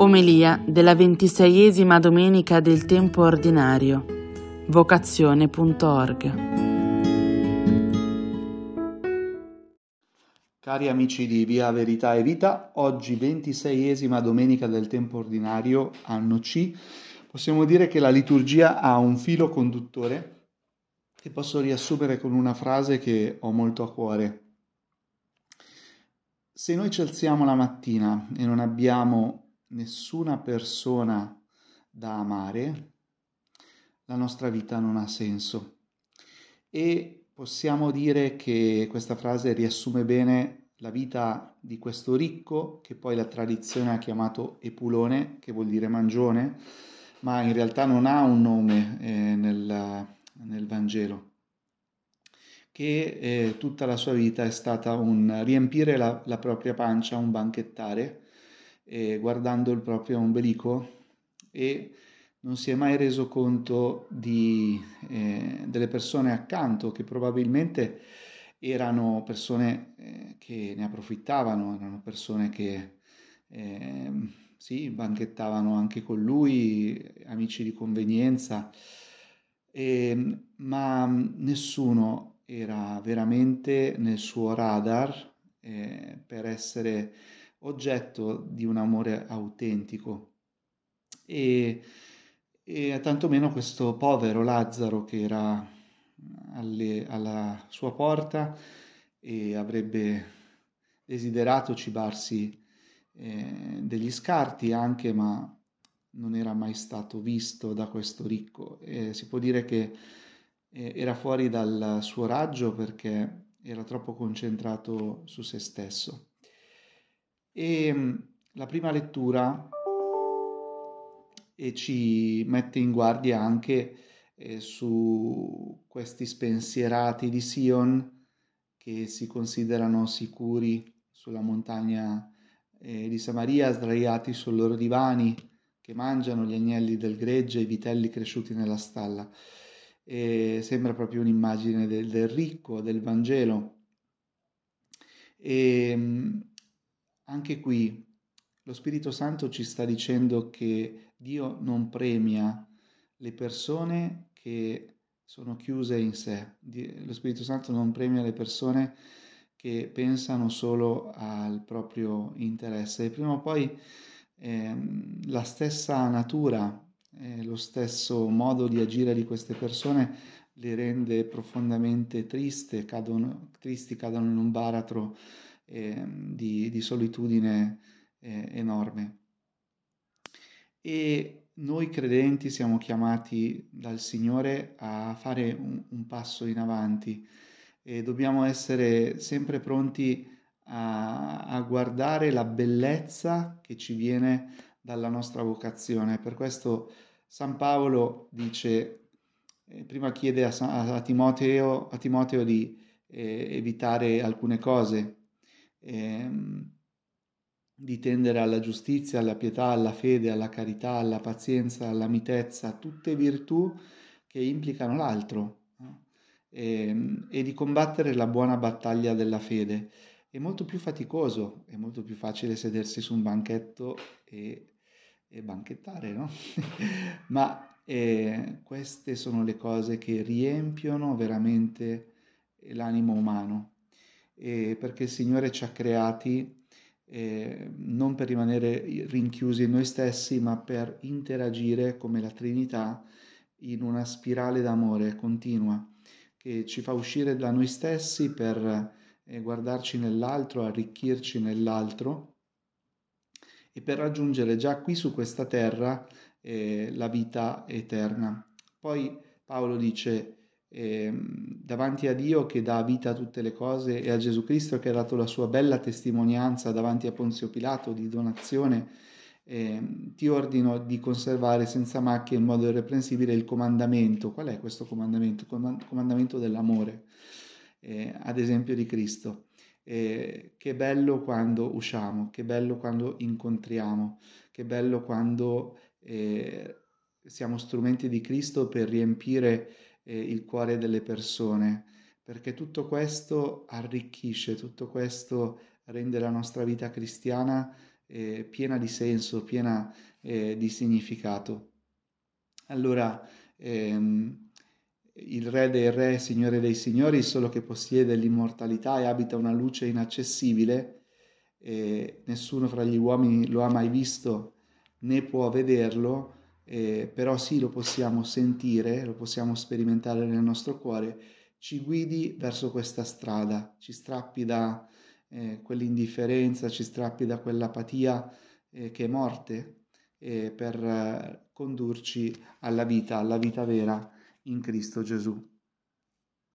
Omelia della ventiseiesima domenica del tempo ordinario. Vocazione.org Cari amici di Via Verità e Vita, oggi ventiseiesima domenica del tempo ordinario, anno C, possiamo dire che la liturgia ha un filo conduttore che posso riassumere con una frase che ho molto a cuore. Se noi ci alziamo la mattina e non abbiamo nessuna persona da amare, la nostra vita non ha senso. E possiamo dire che questa frase riassume bene la vita di questo ricco, che poi la tradizione ha chiamato Epulone, che vuol dire mangione, ma in realtà non ha un nome eh, nel, nel, Vangelo, che eh, tutta la sua vita è stata un riempire la, la propria pancia, un banchettare, eh, guardando il proprio ombelico e non si è mai reso conto di, eh, delle persone accanto che probabilmente erano persone eh, che ne approfittavano, erano persone che ehm, sì, banchettavano anche con lui, amici di convenienza, eh, ma nessuno era veramente nel suo radar eh, per essere oggetto di un amore autentico. E, e tantomeno questo povero Lazzaro che era alle, alla sua porta e avrebbe desiderato cibarsi eh, degli scarti anche, ma non era mai stato visto da questo ricco. E si può dire che eh, era fuori dal suo raggio perché era troppo concentrato su se stesso. E mm, la prima lettura ci mette in guardia anche eh, su questi spensierati di Sion che si considerano sicuri sulla montagna eh, di Samaria, sdraiati sul loro divani, che mangiano gli agnelli del gregge e i vitelli cresciuti nella stalla. E sembra proprio un'immagine del, del ricco, del Vangelo. E, mm, anche qui lo Spirito Santo ci sta dicendo che Dio non premia le persone che sono chiuse in sé. Lo Spirito Santo non premia le persone che pensano solo al proprio interesse e prima o poi eh, la stessa natura, eh, lo stesso modo di agire di queste persone le rende profondamente triste, cadono, tristi, cadono in un baratro eh, di, di, solitudine eh, enorme. E noi credenti siamo chiamati dal Signore a fare un, un passo in avanti e dobbiamo essere sempre pronti a, a guardare la bellezza che ci viene dalla nostra vocazione. Per questo San Paolo dice, eh, prima chiede a, Timoteo, a Timoteo di eh, evitare alcune cose, ehm, di tendere alla giustizia, alla pietà, alla fede, alla carità, alla pazienza, alla mitezza, tutte virtù che implicano l'altro no? e, ehm, e di combattere la buona battaglia della fede. È molto più faticoso, è molto più facile sedersi su un banchetto e, e banchettare, no? Ma eh, queste sono le cose che riempiono veramente l'animo umano eh, perché il Signore ci ha creati eh, non per rimanere rinchiusi in noi stessi, ma per interagire come la Trinità in una spirale d'amore continua che ci fa uscire da noi stessi per eh, guardarci nell'altro, arricchirci nell'altro e per raggiungere già qui su questa terra eh, la vita eterna. Poi Paolo dice eh, davanti a Dio che dà vita a tutte le cose e a Gesù Cristo che ha dato la sua bella testimonianza davanti a Ponzio Pilato di donazione, eh, ti ordino di conservare senza macchie in modo irreprensibile il comandamento. Qual è questo comandamento? Il comandamento dell'amore, eh, ad esempio di Cristo. Eh, che bello quando usciamo, che bello quando incontriamo, che bello quando eh, siamo strumenti di Cristo per riempire eh, il cuore delle persone, perché tutto questo arricchisce, tutto questo rende la nostra vita cristiana eh, piena di senso, piena eh, di significato. Allora, ehm, il Re dei Re, Signore dei Signori, solo che possiede l'immortalità e abita una luce inaccessibile, eh, nessuno fra gli uomini lo ha mai visto né può vederlo, eh, però sì lo possiamo sentire, lo possiamo sperimentare nel nostro cuore, ci guidi verso questa strada, ci strappi da eh, quell'indifferenza, ci strappi da quell'apatia eh, che è morte per condurci alla vita, alla vita vera in Cristo Gesù.